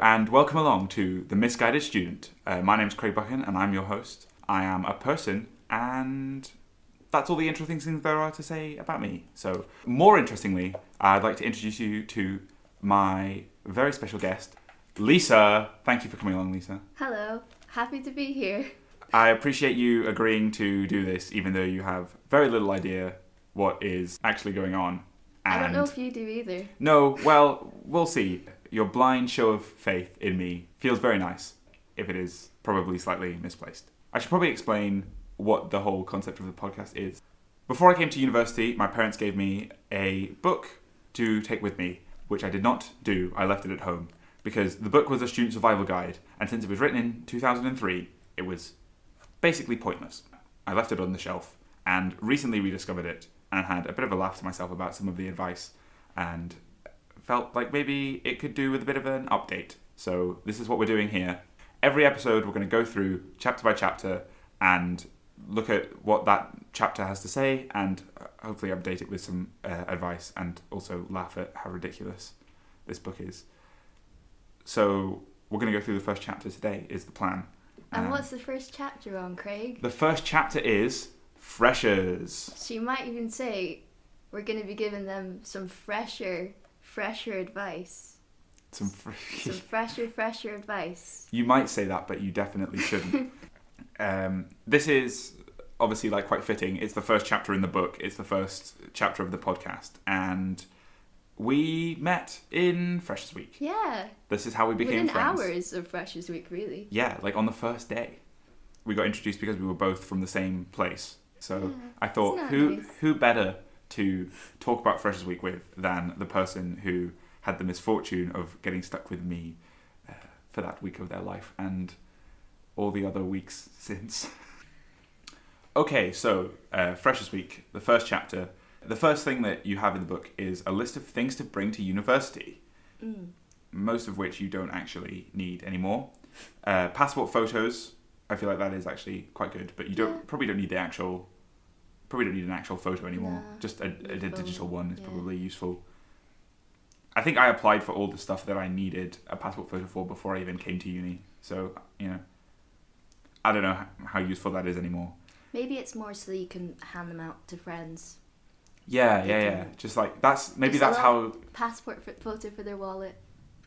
and welcome along to The Misguided Student. Uh, my name's Craig Buchan, and I'm your host. I am a person, and that's all the interesting things there are to say about me. So, more interestingly, I'd like to introduce you to my very special guest, Lisa. Thank you for coming along, Lisa. Hello, happy to be here. I appreciate you agreeing to do this, even though you have very little idea what is actually going on. I don't know if you do either. No, well, we'll see. Your blind show of faith in me feels very nice, if it is probably slightly misplaced. I should probably explain what the whole concept of the podcast is. Before I came to university, my parents gave me a book to take with me, which I did not do. I left it at home because the book was a student survival guide, and since it was written in 2003, it was basically pointless. I left it on the shelf and recently rediscovered it and had a bit of a laugh to myself about some of the advice and felt like maybe it could do with a bit of an update. So, this is what we're doing here. Every episode, we're going to go through chapter by chapter and look at what that chapter has to say and uh, hopefully update it with some uh, advice and also laugh at how ridiculous this book is. So, we're going to go through the first chapter today, is the plan. And Um, what's the first chapter on, Craig? The first chapter is Freshers. So you might even say we're going to be giving them some fresher, fresher advice. Some fr- Some fresher, fresher advice. You might say that, but you definitely shouldn't. um, this is obviously like quite fitting. It's the first chapter in the book. It's the first chapter of the podcast, and we met in Freshers Week. Yeah, This is how we became within friends. hours of Freshers Week, really. Yeah, like on the first day, we got introduced because we were both from the same place. So Yeah, I thought, who nice? who better to talk about Freshers Week with than the person who had the misfortune of getting stuck with me uh, for that week of their life and all the other weeks since. okay, so uh, Freshers Week, the first chapter. The first thing that you have in the book is a list of things to bring to university Mm. most of which you don't actually need anymore. Uh, passport photos, I feel like that is actually quite good, but you don't Yeah. probably don't need the actual probably don't need an actual photo anymore. No, Just a, a, a digital one is yeah. probably useful. I think I applied for all the stuff that I needed a passport photo for before I even came to uni. So you know, I don't know how useful that is anymore. Maybe it's more so that you can hand them out to friends. Yeah, yeah, yeah. Just like that's maybe Just that's how Passport photo for their wallet.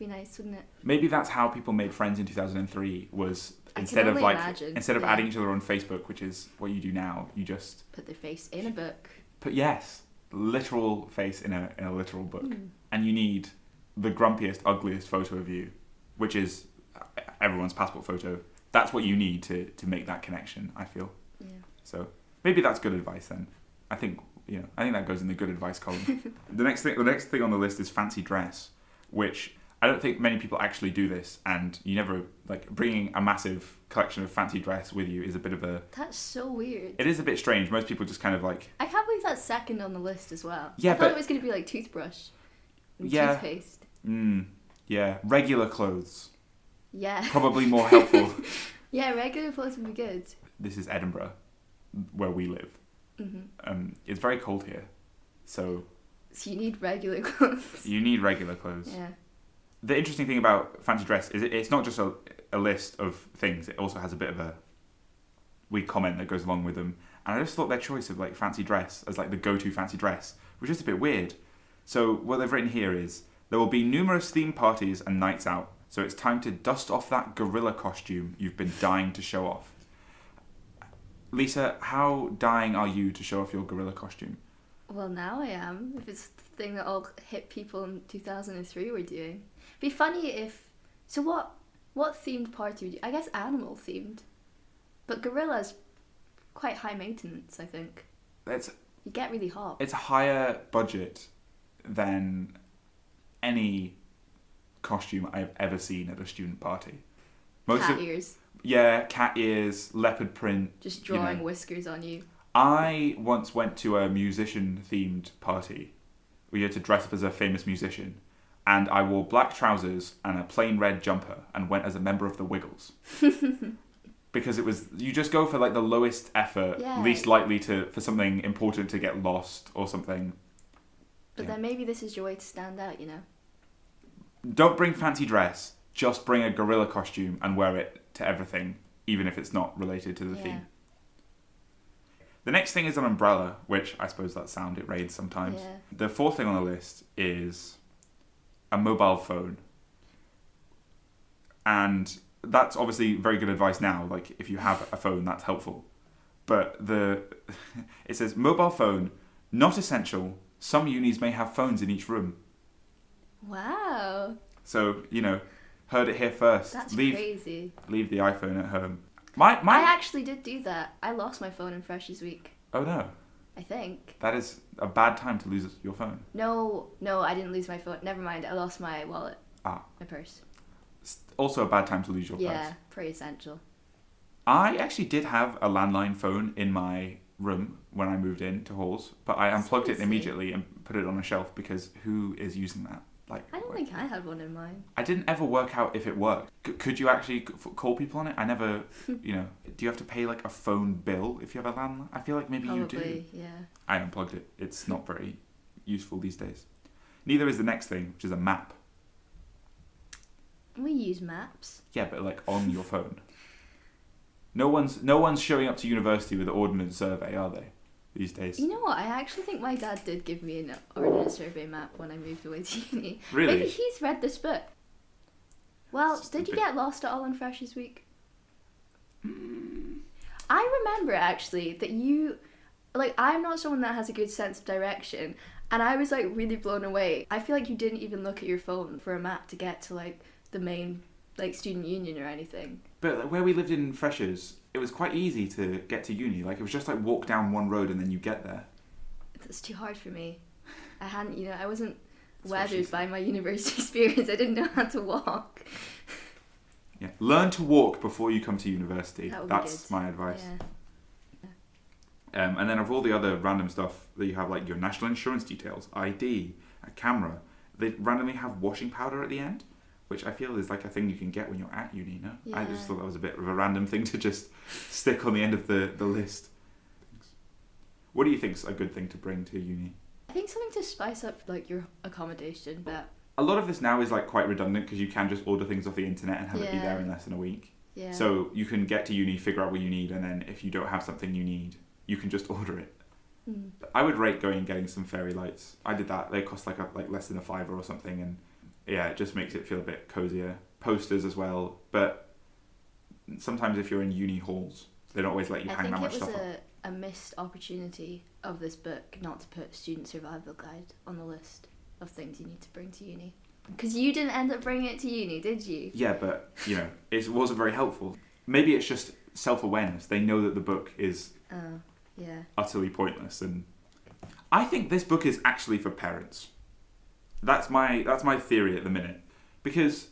Be nice, wouldn't it? maybe that's how people made friends in 2003 was instead of like imagine, instead of yeah. adding each other on Facebook, which is what you do now, you just Put their face in a book. put yes, literal face in a in a literal book, Mm. and you need the grumpiest, ugliest photo of you, which is everyone's passport photo. That's what you need to to make that connection. I feel Yeah. so. Maybe that's good advice then. I think you know. I think that goes in the good advice column. the next thing, the next thing on the list is fancy dress, which I don't think many people actually do this, and you never like bringing a massive collection of fancy dress with you is a bit of a. That's so weird. It is a bit strange. Most people just kind of like I can't believe that's second on the list as well. Yeah, I thought but- it was going to be like toothbrush and Yeah. toothpaste. Mm, yeah, regular clothes. Yeah. Probably more helpful. yeah, regular clothes would be good. this is Edinburgh, where we live. Mm-hmm. Um, it's very cold here, so So you need regular clothes. you need regular clothes. yeah. The interesting thing about fancy dress is it, it's not just a, a list of things. It also has a bit of a weird comment that goes along with them. And I just thought their choice of like fancy dress as like the go-to fancy dress was just a bit weird. So what they've written here is there will be numerous theme parties and nights out. So it's time to dust off that gorilla costume you've been dying to show off. Lisa, how dying are you to show off your gorilla costume? Well, now I am. If it's the thing that all hip people in 2003 were doing. Be funny if. So what? What themed party would you? I guess animal themed. But gorillas, quite high maintenance. I think It's you get really hot. it's a higher budget than any costume I've ever seen at a student party. Most Cat of ears, yeah, cat ears, leopard print. just you know. drawing whiskers on you. I once went to a musician themed party. We had to dress up as a famous musician, and I wore black trousers and a plain red jumper and went as a member of the Wiggles. because it was you just go for like the lowest effort, Yeah. least likely to for something important to get lost or something. But Yeah. then maybe this is your way to stand out. You know. Don't bring fancy dress. just bring a gorilla costume and wear it to everything, even if it's not related to the Yeah. theme. The next thing is an umbrella, which I suppose that sound it rains sometimes. The fourth thing on the list is a mobile phone. And that's obviously very good advice now. Like if you have a phone, that's helpful. But the it says mobile phone not essential. Some unis may have phones in each room. Wow, So you know, heard it here first. that's leave crazy. leave the iPhone at home. My my. I actually did do that. I lost my phone in Freshers Week. oh no, I think. that is a bad time to lose your phone. No, no, I didn't lose my phone. Never mind. I lost my wallet. Ah. My purse. It's also a bad time to lose your purse. Yeah, purse. pretty essential. I actually did have a landline phone in my room when I moved in to halls, but I unplugged it Seriously? immediately and put it on a shelf because who is using that? Like, I don't like- think I had one in mine. I didn't ever work out if it worked. C- could you actually c- call people on it? I never, you know. Do you have to pay like a phone bill if you have a landline? I feel like maybe you do. Probably, yeah. I unplugged it. It's not very useful these days. Neither is the next thing, which is a map. We use maps. Yeah, but like on your phone. No one's no one's showing up to university with an ordnance survey, are they? These days. You know what? I actually think my dad did give me an ordnance survey map when I moved away to uni. Really? Maybe he's read this book. Well, did you get lost at all on Freshers Week? Hmm. I remember actually that you, like, I'm not someone that has a good sense of direction, and I was like really blown away. I feel like you didn't even look at your phone for a map to get to like the main like student union or anything. But like, where we lived in Freshers, it was quite easy to get to uni. Like it was just like walk down one road and then you get there. It's too hard for me. I hadn't, you know, I wasn't That's weathered by my university experience. I didn't know how to walk. Yeah. Learn to walk before you come to university. That That's my advice. Yeah. Um, and then of all the other random stuff that you have, like your national insurance details, ID, a camera, they randomly have washing powder at the end, which I feel is like a thing you can get when you're at uni. No, yeah. I just thought that was a bit of a random thing to just stick on the end of the, the list. What do you think's a good thing to bring to uni? I think something to spice up like your accommodation, but A lot of this now is like quite redundant because you can just order things off the internet and have it be there in less than a week. yeah. So you can get to uni, figure out what you need, and then if you don't have something you need, you can just order it. Mm. I would rate going and getting some fairy lights. I did that. They cost like a, like less than a fiver or something, and yeah, it just makes it feel a bit cozier. Posters as well, but sometimes if you're in uni halls, they don't always let you I hang that much stuff up. a, a missed opportunity of this book not to put student survival guide on the list of things you need to bring to uni. Because you didn't end up bringing it to uni, did you? Yeah, but you know, it wasn't very helpful. Maybe it's just self awareness. They know that the book is Oh, yeah. utterly pointless, and I think this book is actually for parents. That's my that's my theory at the minute, because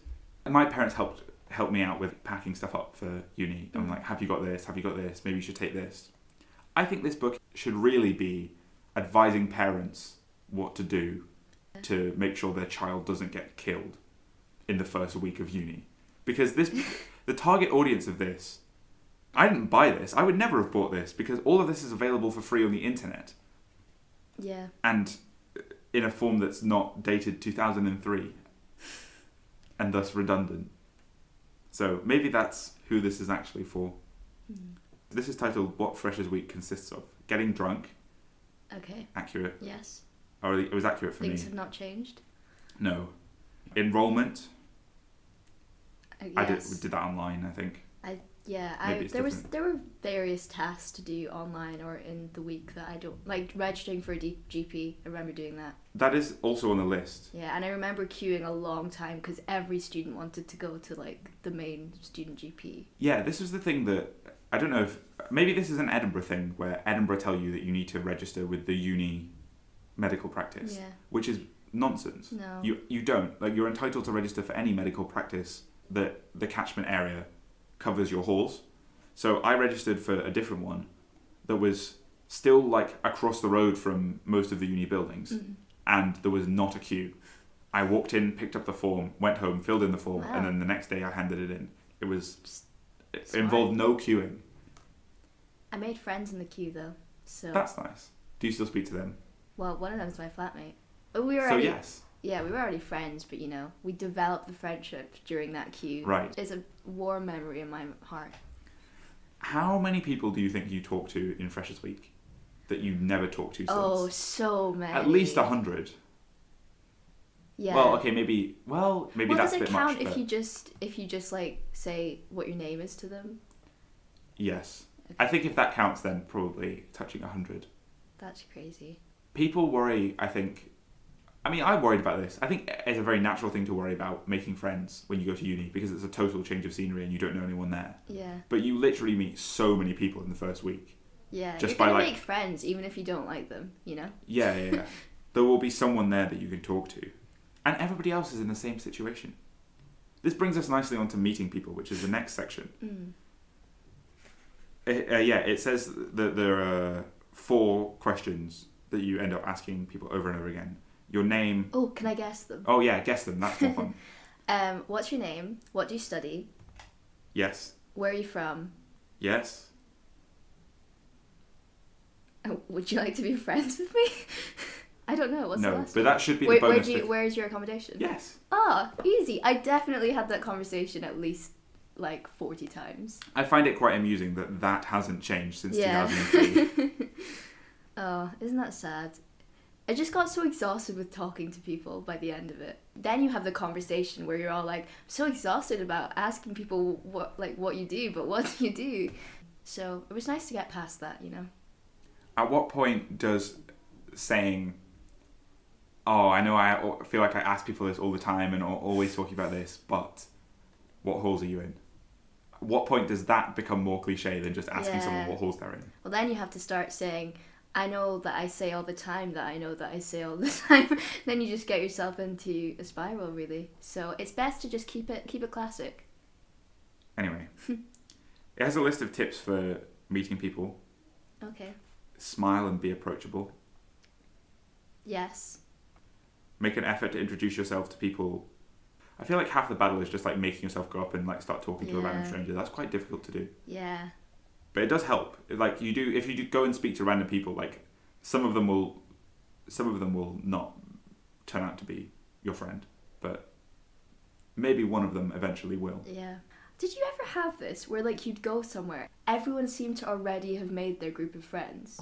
my parents helped help me out with packing stuff up for uni. I'm Mm. like, have you got this? Have you got this? Maybe you should take this. I think this book should really be advising parents what to do to make sure their child doesn't get killed in the first week of uni, because this the target audience of this I didn't buy this. I would never have bought this because all of this is available for free on the internet Yeah. and in a form that's not dated 2003 and thus redundant. So maybe that's who this is actually for. Mm. This is titled What Freshers Week Consists of. Getting drunk, Okay. accurate. Yes. Or it was accurate for Things me. Things have not changed. No. Enrollment, Uh, I did, did that online, I think. Yeah, Maybe I there was there were various tasks to do online or in the week that I don't like registering for a D- GP. I remember doing that. That is also on the list. Yeah, and I remember queuing a long time because every student wanted to go to like the main student GP. Yeah, this was the thing that I don't know if maybe this is an Edinburgh thing where Edinburgh tell you that you need to register with the uni medical practice, Yeah. which is nonsense. No. You you don't like you're entitled to register for any medical practice that the catchment area covers your halls. So I registered for a different one that was still like across the road from most of the uni buildings Mm. and there was not a queue. I walked in, picked up the form, went home, filled in the form, Wow. and then the next day I handed it in. It was it Smart. involved no queuing. I made friends in the queue though, so That's nice. Do you still speak to them? well, one of them's my flatmate. We So already yes. Yeah, we were already friends, but you know, we developed the friendship during that queue. Right. It's a warm memory in my heart. How many people do you think you talk to in Freshers Week that you never talk to since? Oh, so many. At least a hundred. Yeah. Well, okay, maybe. Well, maybe well, that's does a it bit count if but you just if you just like say what your name is to them? Yes, I think if that counts, then probably touching a hundred. That's crazy. People worry. I think. I mean, I worried about this. I think it's a very natural thing to worry about making friends when you go to uni because it's a total change of scenery and you don't know anyone there. Yeah. But you literally meet so many people in the first week. Yeah. Just You're by, like- make friends even if you don't like them. You know. Yeah, yeah, yeah. there will be someone there that you can talk to, and everybody else is in the same situation. This brings us nicely onto meeting people, which is the next section. Mm. Uh, yeah, it says that there are four questions that you end up asking people over and over again. Your name. Oh, can I guess them? Oh yeah, guess them. That's more fun. Um, what's your name? What do you study? yes. Where are you from? Yes. Oh, would you like to be friends with me? I don't know. What's the no, last but one? that should be where, the bonus. do you, where is your accommodation? yes. Ah, easy. I definitely had that conversation at least like 40 times. I find it quite amusing that that hasn't changed since Yeah. 2003. Oh, isn't that sad? I just got so exhausted with talking to people by the end of it. Then you have the conversation where you're all like, I'm so exhausted about asking people what like what you do, but what do you do? So it was nice to get past that, you know. At what point does saying, "Oh, I know I feel like I ask people this all the time and al- always talking about this, but what holes are you in?" What point does that become more cliche than just asking someone what holes they're in? Well, then you have to start saying, I know that I say all the time that I know that I say all the time. then you just get yourself into a spiral, really. So it's best to just keep it keep it classic. Anyway, it has a list of tips for meeting people. Okay. Smile and be approachable. Yes. Make an effort to introduce yourself to people. I feel like half the battle is just like making yourself go up and like start talking to a random stranger. That's quite difficult to do. Yeah. But it does help. Like you do, if you do go and speak to random people, like some of them will, some of them will not turn out to be your friend, but maybe one of them eventually will. Yeah. Did you ever have this where like you'd go somewhere, everyone seemed to already have made their group of friends,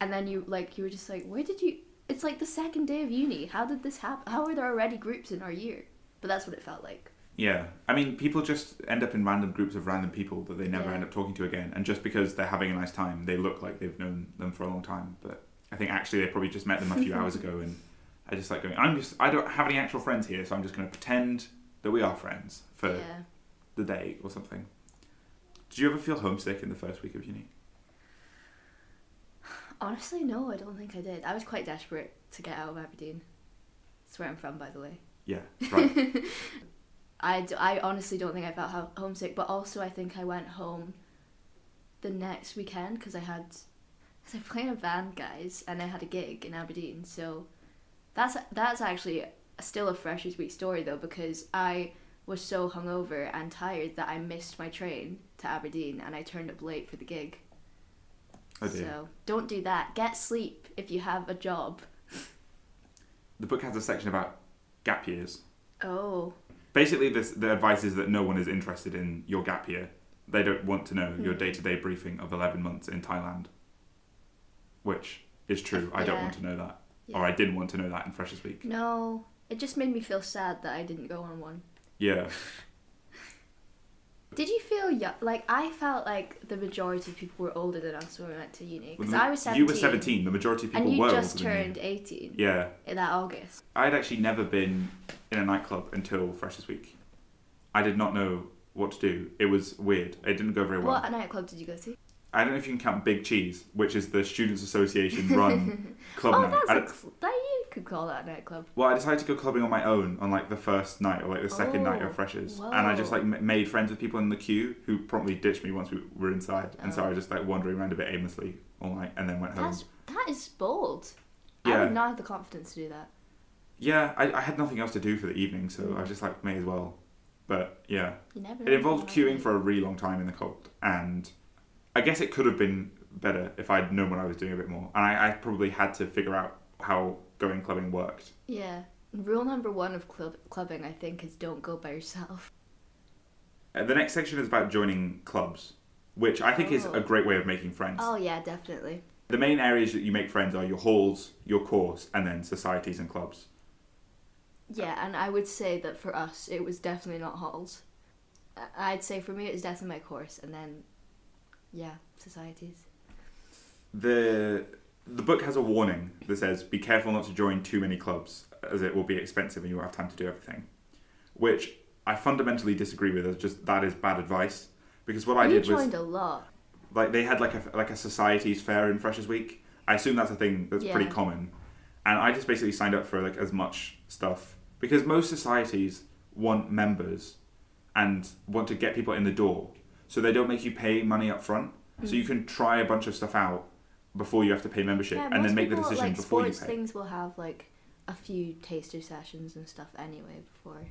and then you like you were just like, where did you? It's like the second day of uni. How did this happen? How are there already groups in our year? But that's what it felt like. Yeah, I mean, people just end up in random groups of random people that they never Yeah. end up talking to again, and just because they're having a nice time, they look like they've known them for a long time. But I think actually they probably just met them a few hours ago, and I just like going, I'm just, I don't have any actual friends here, so I'm just going to pretend that we are friends for Yeah. the day or something. Did you ever feel homesick in the first week of uni? Honestly, no, I don't think I did. I was quite desperate to get out of Aberdeen. That's where I'm from, by the way. Yeah, right. I, d- I honestly don't think I felt ho- homesick, but also I think I went home the next weekend because I had, cause I play in a band, guys, and I had a gig in Aberdeen. So that's that's actually still a fresh Freshers Week story though because I was so hungover and tired that I missed my train to Aberdeen and I turned up late for the gig. Oh dear. so don't do that. Get sleep if you have a job. The book has a section about gap years. Oh, Basically, this the advice is that no one is interested in your gap year. They don't want to know your Hmm. day to day briefing of 11 months in Thailand. Which is true. I don't Yeah. want to know that. yeah. Or I didn't want to know that in Freshers Week. No, it just made me feel sad that I didn't go on one. Yeah. Did you feel young? Like I felt like the majority of people were older than us when we went to uni. Because I was seventeen. You were 17. The majority of people and you were just older than you. turned eighteen Yeah. in that August. I'd actually never been in a nightclub until Freshers Week. I did not know what to do. It was weird. It didn't go very well. What nightclub did you go to? I don't know if you can count Big Cheese, which is the Students Association run club oh, night. that's cl- that you could call that a nightclub. well, I decided to go clubbing on my own on like the first night or like the second night Oh, of freshers, and I just like m- made friends with people in the queue who promptly ditched me once we were inside, and so Oh. I was just like wandering around a bit aimlessly all night, and then went home. That's that is bold. I would not have the confidence to do that. Yeah, I, I had nothing else to do for the evening, so. I was just like, may as well. But yeah, You never. it involved queuing for a really long time in the cold, and I guess it could have been better if I'd known what I was doing a bit more, and I, I probably had to figure out how going clubbing worked. Yeah. Rule number one of club- clubbing, I think, is don't go by yourself. Uh, the next section is about joining clubs, which I think is Oh. a great way of making friends. Oh yeah, definitely. The main areas that you make friends are your halls, your course, and then societies and clubs. Yeah, and I would say that for us, it was definitely not halls. I- I'd say for me, it was definitely my course, and then, yeah, societies. The the book has a warning that says be careful not to join too many clubs as it will be expensive and you won't have time to do everything. Which I fundamentally disagree with as just that is bad advice. Because what I you did was joined a lot. like they had like a like a societies fair in Freshers Week. I assume that's a thing that's pretty common, and I just basically signed up for like as much stuff because most societies want members and want to get people in the door, so they don't make you pay money up front. So you can try a bunch of stuff out before you have to pay membership, Yeah, and then make the decision like, before you sports pay. things will have like a few taster sessions and stuff anyway before.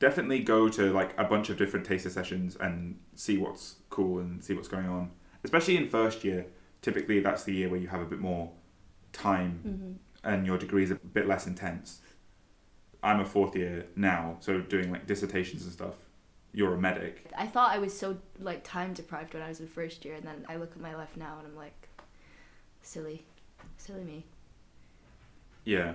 Definitely go to like a bunch of different taster sessions and see what's cool and see what's going on. Especially in first year, typically that's the year where you have a bit more time hmm and your degree is a bit less intense. I'm a fourth year now, so doing like dissertations and stuff. You're a medic. I thought I was so like time deprived when I was in first year, and then I look at my life now and I'm like, silly, silly me. Yeah,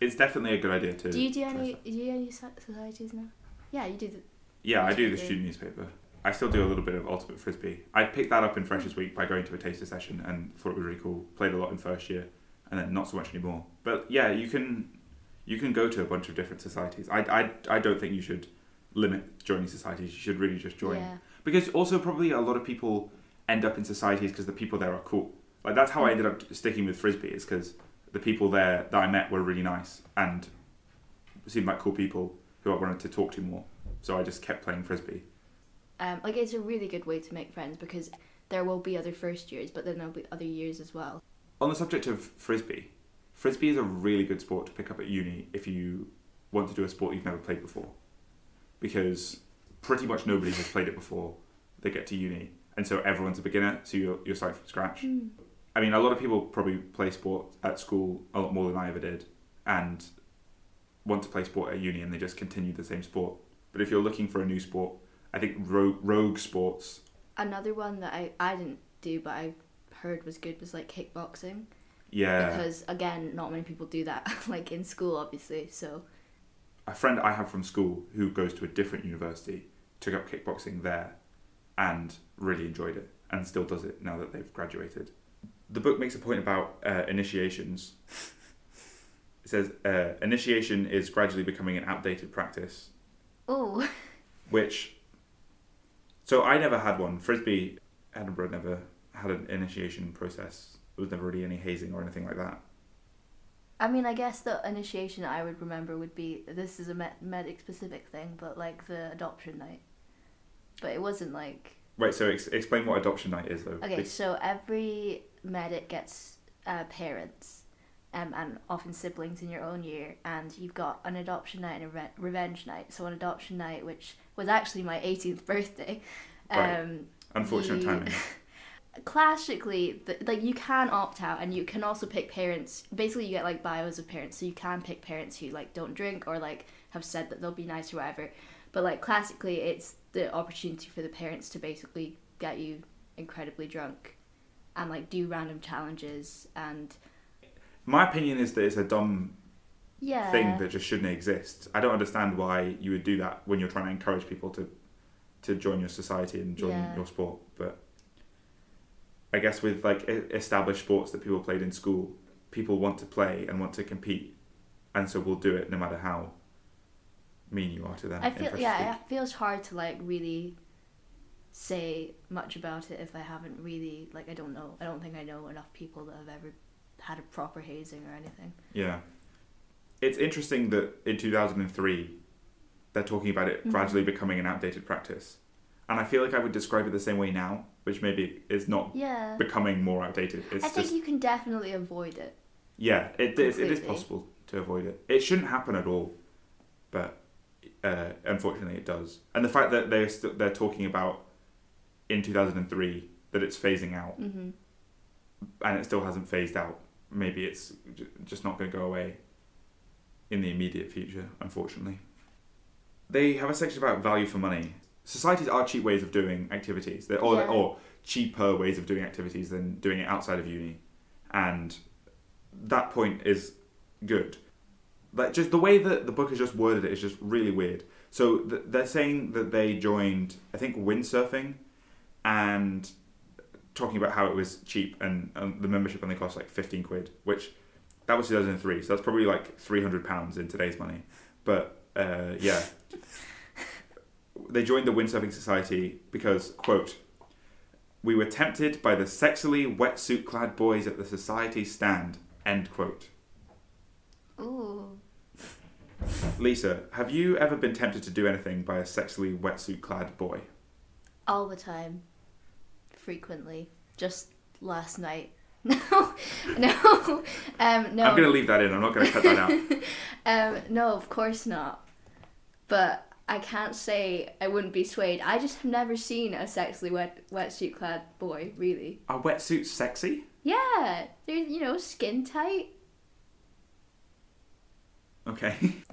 it's definitely a good idea to. Do you do any? Do you do any societies now? Yeah, you do. The, Yeah, I do the student newspaper. I still do a little bit of ultimate frisbee. I picked that up in Freshers Week by going to a taster session and thought it was really cool. Played a lot in first year, and then not so much anymore. But yeah, you can you can go to a bunch of different societies. I, I, I don't think you should limit joining societies. You should really just join. Yeah. Because also probably a lot of people end up in societies because the people there are cool. Like that's how I ended up sticking with frisbee is because the people there that I met were really nice and seemed like cool people who I wanted to talk to more. So I just kept playing frisbee. Um, like it's a really good way to make friends because there will be other first years, but then there'll be other years as well. On the subject of frisbee, frisbee is a really good sport to pick up at uni if you want to do a sport you've never played before, because pretty much nobody has played it before. They get to uni, and so everyone's a beginner. So you're you're starting from scratch. Hmm. I mean, a lot of people probably play sport at school a lot more than I ever did, and want to play sport at uni, and they just continue the same sport. But if you're looking for a new sport, I think rogue, rogue sports. Another one that I I didn't do, but I heard was good was like kickboxing Yeah, because again, not many people do that like in school, obviously. So a friend I have from school who goes to a different university took up kickboxing there and really enjoyed it and still does it now that they've graduated. The book makes a point about uh, initiations. it says uh, initiation is gradually becoming an outdated practice, oh, which. So I never had one. Frisbee, Edinburgh never had an initiation process. There was never really any hazing or anything like that. I mean, I guess the initiation I would remember would be this is a med- medic specific thing, but like the adoption night. But it wasn't like Right. So ex- explain what adoption night is, though. okay. So every medic gets uh, parents, um, and often siblings in your own year, and you've got an adoption night and a re- revenge night. So on adoption night, which was actually my 18th birthday, Right. um, Unfortunate you- timing. classically the, like you can opt out and you can also pick parents basically you get like bios of parents so you can pick parents who like don't drink or like have said that they'll be nice or whatever but like classically it's the opportunity for the parents to basically get you incredibly drunk and like do random challenges and My opinion is that it's a dumb yeah thing that just shouldn't exist. I don't understand why you would do that when you're trying to encourage people to to join your society and join Yeah. your sport. I guess with like established sports that people played in school, people want to play and want to compete, and so we'll do it no matter how mean you are to them. I feel yeah it feels hard to like really say much about it if I haven't really like I don't know I don't think I know enough people that have ever had a proper hazing or anything Yeah. It's interesting that in 2003, they're talking about it Mhm. gradually becoming an outdated practice. And I feel like I would describe it the same way now, which maybe is not yeah becoming more outdated. It's I think just, you can definitely avoid it. yeah, it, is, it is possible to avoid it. It shouldn't happen at all, but uh, unfortunately it does. And the fact that they're, st- they're talking about in 2003 that it's phasing out hmm and it still hasn't phased out, maybe it's j- just not going to go away. in the immediate future, unfortunately. They have a section about value for money. Societies are cheap ways of doing activities, They're, or, Yeah. or cheaper ways of doing activities than doing it outside of uni, and that point is good. Like just the way that the book has just worded it is just really weird. So th- they're saying that they joined, I think, windsurfing, and talking about how it was cheap and, and the membership only cost like 15 quid, which that was 2003, so that's probably like 300 pounds in today's money. But uh, yeah, they joined the windsurfing society because quote, we were tempted by the sexily wetsuit-clad boys at the society stand. End quote. Ooh. Lisa, have you ever been tempted to do anything by a sexily wetsuit-clad boy? All the time. Frequently. Just last night. No, no, um, no. I'm gonna leave that in. I'm not gonna cut that out. Um, no, of course not. But I can't say I wouldn't be swayed. I just have never seen a sexily wet wetsuit clad boy, really. Are wetsuits sexy? Yeah, they're you know skin tight. Okay.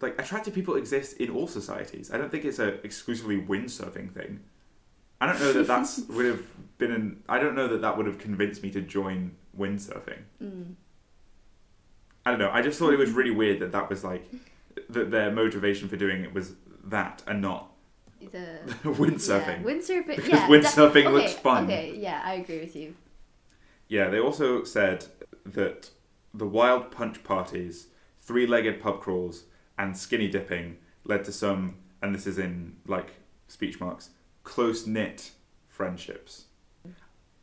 like attractive people exist in all societies. I don't think it's a exclusively windsurfing thing. I don't know that that's would have been an. I don't know that that would have convinced me to join windsurfing. Mm. I don't know. I just thought it was really weird that that was like that their motivation for doing it was that and not The windsurfing. Yeah, windsurfing. Because yeah, windsurfing that- looks fun. Okay, yeah, I agree with you. Yeah, they also said that the wild punch parties, three legged pub crawls, and skinny dipping led to some, and this is in like speech marks, close knit friendships.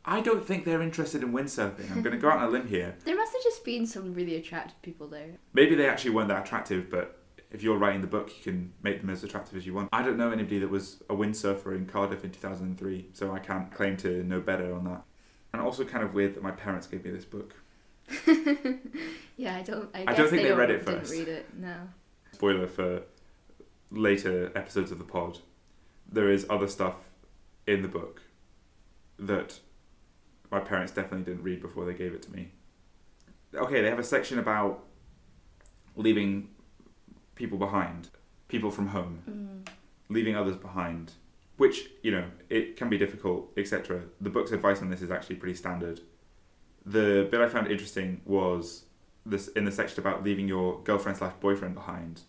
I don't think they're interested in windsurfing. I'm going to go out on a limb here. There must have just been some really attractive people there. Maybe they actually weren't that attractive, but if you're writing the book, you can make them as attractive as you want. I don't know anybody that was a windsurfer in Cardiff in 2003, so I can't claim to know better on that. And also kind of weird that my parents gave me this book. Yeah, I don't. I, I don't think they don't- read it first. didn't read it. No. spoiler for later episodes of the pod, there is other stuff in the book that my parents definitely didn't read before they gave it to me. Okay, they have a section about leaving people behind, people from home, Mm. leaving others behind, which, you know, it can be difficult, etc. The book's advice on this is actually pretty standard. The bit I found interesting was this in the section about leaving your girlfriend slash boyfriend behind.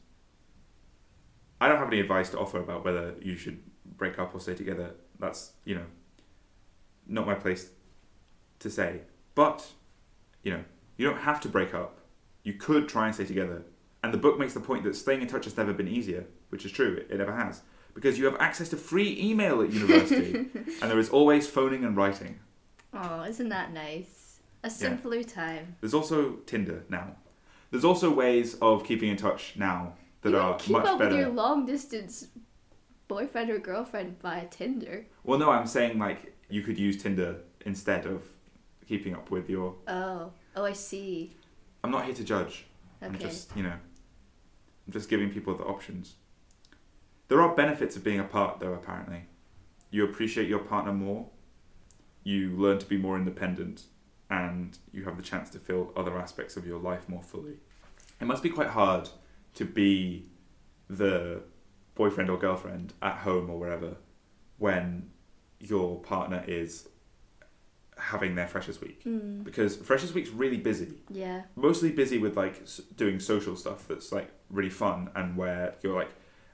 I don't have any advice to offer about whether you should break up or stay together. That's, you know, not my place to say. But, you know, you don't have to break up. You could try and stay together. And the book makes the point that staying in touch has never been easier, which is true, it never has. Because you have access to free email at university, and there is always phoning and writing. Oh, isn't that nice? A simpler time. There's also Tinder now. There's also ways of keeping in touch now that you are keep much up better. with your long distance boyfriend or girlfriend via Tinder. Well, no, I'm saying like you could use Tinder instead of keeping up with your. Oh, oh, I see. I'm not here to judge. I'm Okay. just, you know, I'm just giving people the options. There are benefits of being apart, though, apparently. You appreciate your partner more, you learn to be more independent, and you have the chance to feel other aspects of your life more fully. It must be quite hard to be the boyfriend or girlfriend at home or wherever when your partner is having their freshers week. Mm, because freshers week's really busy. Yeah. mostly busy with like doing social stuff that's like really fun and where you're like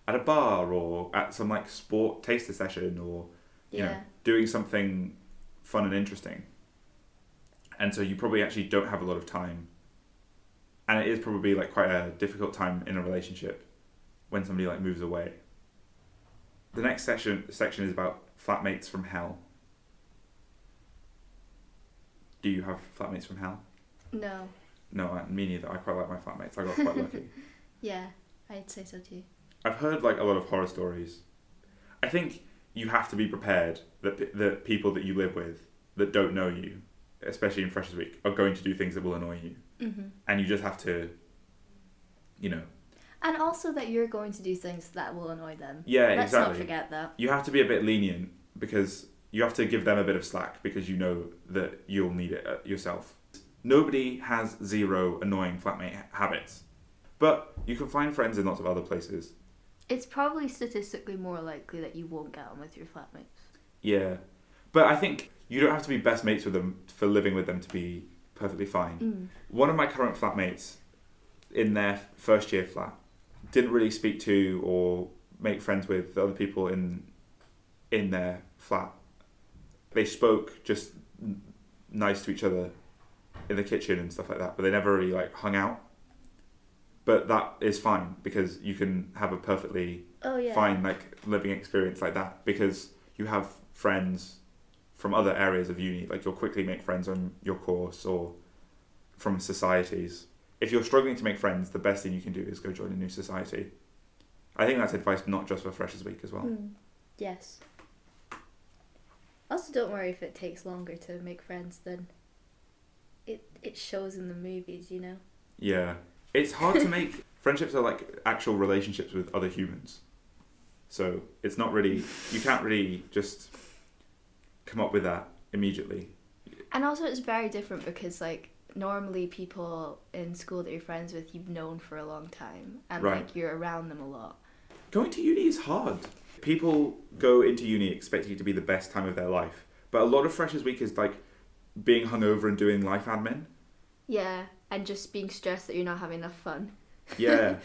at a bar or at some like sport taster session or you Yeah. know doing something fun and interesting. And so you probably actually don't have a lot of time. And it is probably like quite a difficult time in a relationship when somebody like moves away. The next section section is about flatmates from hell do you have flatmates from hell No. no, I- me neither. I quite like my flatmates. I got quite lucky. Yeah, I'd say so too. I've heard like a lot of horror stories. I think you have to be prepared that p- the people that you live with that don't know you, especially in Freshers Week, are going to do things that will annoy you, hmm and you just have to, you know, And also that you're going to do things that will annoy them. yeah, Let's exactly. not forget that. You have to be a bit lenient because you have to give them a bit of slack because you know that you'll need it uh, yourself. Nobody has zero annoying flatmate habits. But you can find friends in lots of other places. It's probably statistically more likely that you won't get on with your flatmates. Yeah. But I think you don't have to be best mates with them for living with them to be perfectly fine. Mm. One of my current flatmates in their first year flat didn't really speak to or make friends with the other people in in their flat. They spoke just nice to each other in the kitchen and stuff like that, but they never really like hung out. But that is fine because you can have a perfectly Oh yeah. fine like living experience like that because you have friends from other areas of uni like you'll quickly make friends on your course or from societies if you're struggling to make friends the best thing you can do is go join a new society i think that's advice not just for freshers week as well Mm. Yes. Also, don't worry if it takes longer to make friends than it it shows in the movies. You know. yeah it's hard to make friendships are like actual relationships with other humans so it's not really you can't really just come up with that immediately And also, it's very different because like normally people in school that you're friends with you've known for a long time and Right. like you're around them a lot. Going to uni is hard. People go into uni expecting it to be the best time of their life, but a lot of freshers week is like being hungover and doing life admin. Yeah, and just being stressed that you're not having enough fun. Yeah,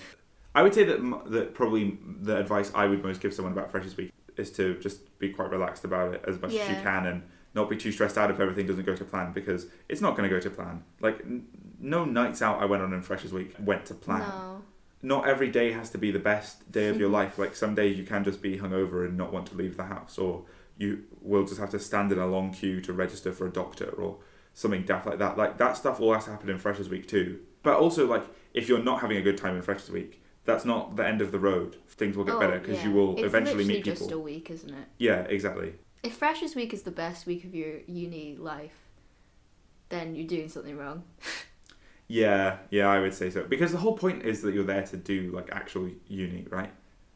I would say that that probably the advice I would most give someone about freshers week is to just be quite relaxed about it as much as you can and not be too stressed out if everything doesn't go to plan because it's not going to go to plan. Like n- no nights out I went on in freshers week went to plan. No. Not every day has to be the best day of your mm-hmm. life. Like some days you can just be hungover and not want to leave the house, or you will just have to stand in a long queue to register for a doctor or something daft like that. Like that stuff all has to happen in Freshers Week too. But also, like if you're not having a good time in Freshers Week, that's not the end of the road. Things will get Oh, better because yeah. you will it's eventually meet people. It's just a week, isn't it? Yeah, exactly. If Freshers Week is the best week of your uni life, then you're doing something wrong. Yeah, yeah, I would say so. Because the whole point is that you're there to do like actual uni, right?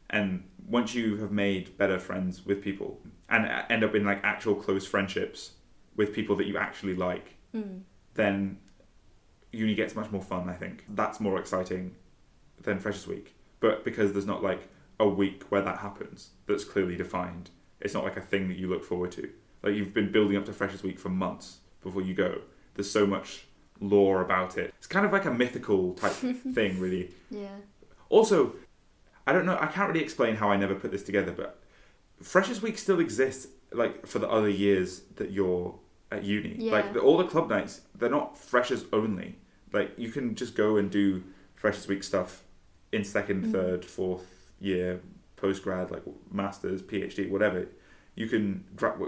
And once you have made better friends with people and end up in like actual close friendships with people that you actually like, Mm. then uni gets much more fun, I think. That's more exciting than Freshers Week. But because there's not like a week where that happens that's clearly defined, it's not like a thing that you look forward to. Like you've been building up to Freshers Week for months before you go. There's so much lore about it. It's kind of like a mythical type thing, really. Yeah. Also, I don't know. I can't really explain how I never put this together, but Freshers Week still exists, like for the other years that you're at uni. Yeah. Like the, all the club nights, they're not freshers only. Like you can just go and do Freshers Week stuff in second, Mhm. third, fourth year, post grad, like masters, PhD, whatever. You can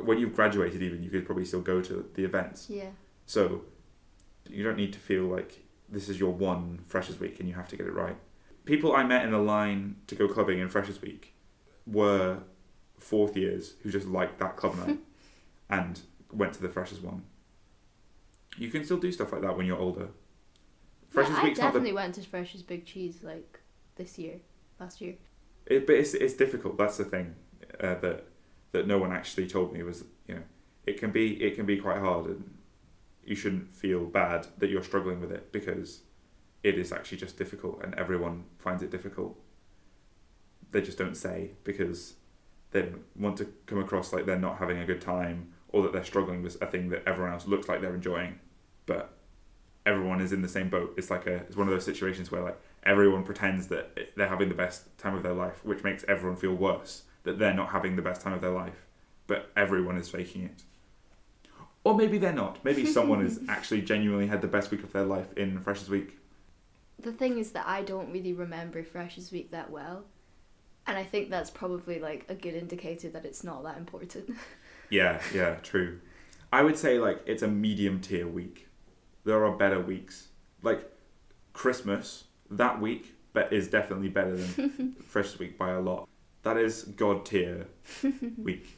when you've graduated, even you could probably still go to the events. Yeah. So you don't need to feel like this is your one Freshers Week and you have to get it right. People I met in the line to go clubbing in Freshers Week were fourth years who just liked that club night and went to the Freshers one. You can still do stuff like that when you're older. Freshers yeah, I Week's the definitely went to Freshers Big Cheese like this year, last year. It, but it's it's difficult. That's the thing uh, that that no one actually told me was you know it can be it can be quite hard and you shouldn't feel bad that you're struggling with it because it is actually just difficult and everyone finds it difficult. They just don't say because they want to come across like they're not having a good time or that they're struggling with a thing that everyone else looks like they're enjoying, but everyone is in the same boat. It's like a it's one of those situations where like everyone pretends that they're having the best time of their life, which makes everyone feel worse that they're not having the best time of their life, but everyone is faking it. Or maybe they're not. Maybe someone has actually genuinely had the best week of their life in Freshers Week. The thing is that I don't really remember Freshers Week that well. And I think that's probably like a good indicator that it's not that important. Yeah, yeah, true. I would say like it's a medium tier week. There are better weeks. Like Christmas that week, but is definitely better than Freshers Week by a lot. That is god tier week.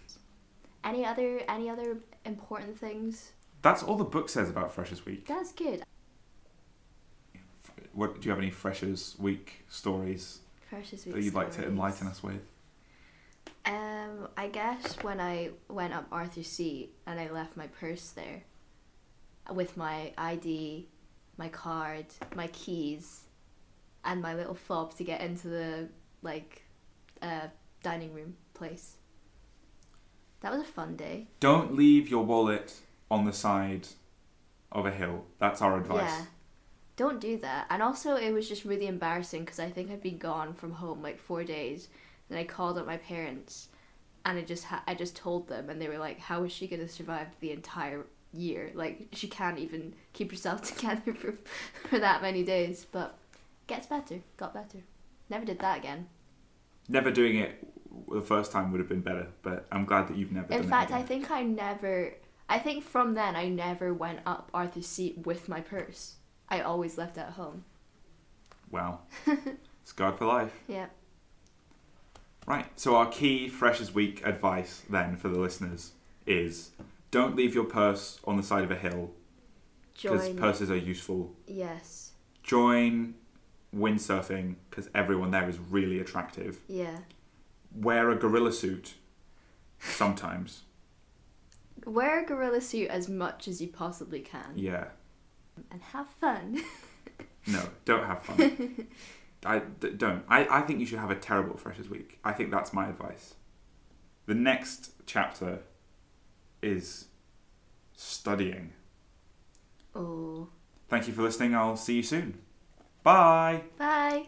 Any other any other important things? That's all the book says about Freshers Week. That's good. What do you have any Freshers Week stories Freshers Week. that you'd like to stories. enlighten us with? Um, I guess when I went up Arthur's Seat and I left my purse there, with my ID, my card, my keys, and my little fob to get into the like uh, dining room place. That was a fun day. Don't leave your wallet on the side of a hill. That's our advice. Yeah. Don't do that. And also, it was just really embarrassing because I think I'd been gone from home like four days. And I called up my parents, and I just ha- I just told them, and they were like, "How is she gonna survive the entire year? Like she can't even keep herself together for for that many days." But gets better. Got better. Never did that again. Never doing it the first time would have been better, but I'm glad that you've never In done fact, I think I never. I think from then I never went up Arthur's seat with my purse. I always left it at home. Wow. Scarred for life. Yeah. Right. So our key Freshers Week advice then for the listeners is don't leave your purse on the side of a hill because purses are useful. yes. Join windsurfing because everyone there is really attractive. Yeah. Wear a gorilla suit sometimes. Wear a gorilla suit as much as you possibly can. Yeah. And have fun. No, don't have fun. I d- don't. I, I think you should have a terrible Freshers Week. I think that's my advice. The next chapter is studying. oh. Thank you for listening. I'll see you soon. Bye. Bye.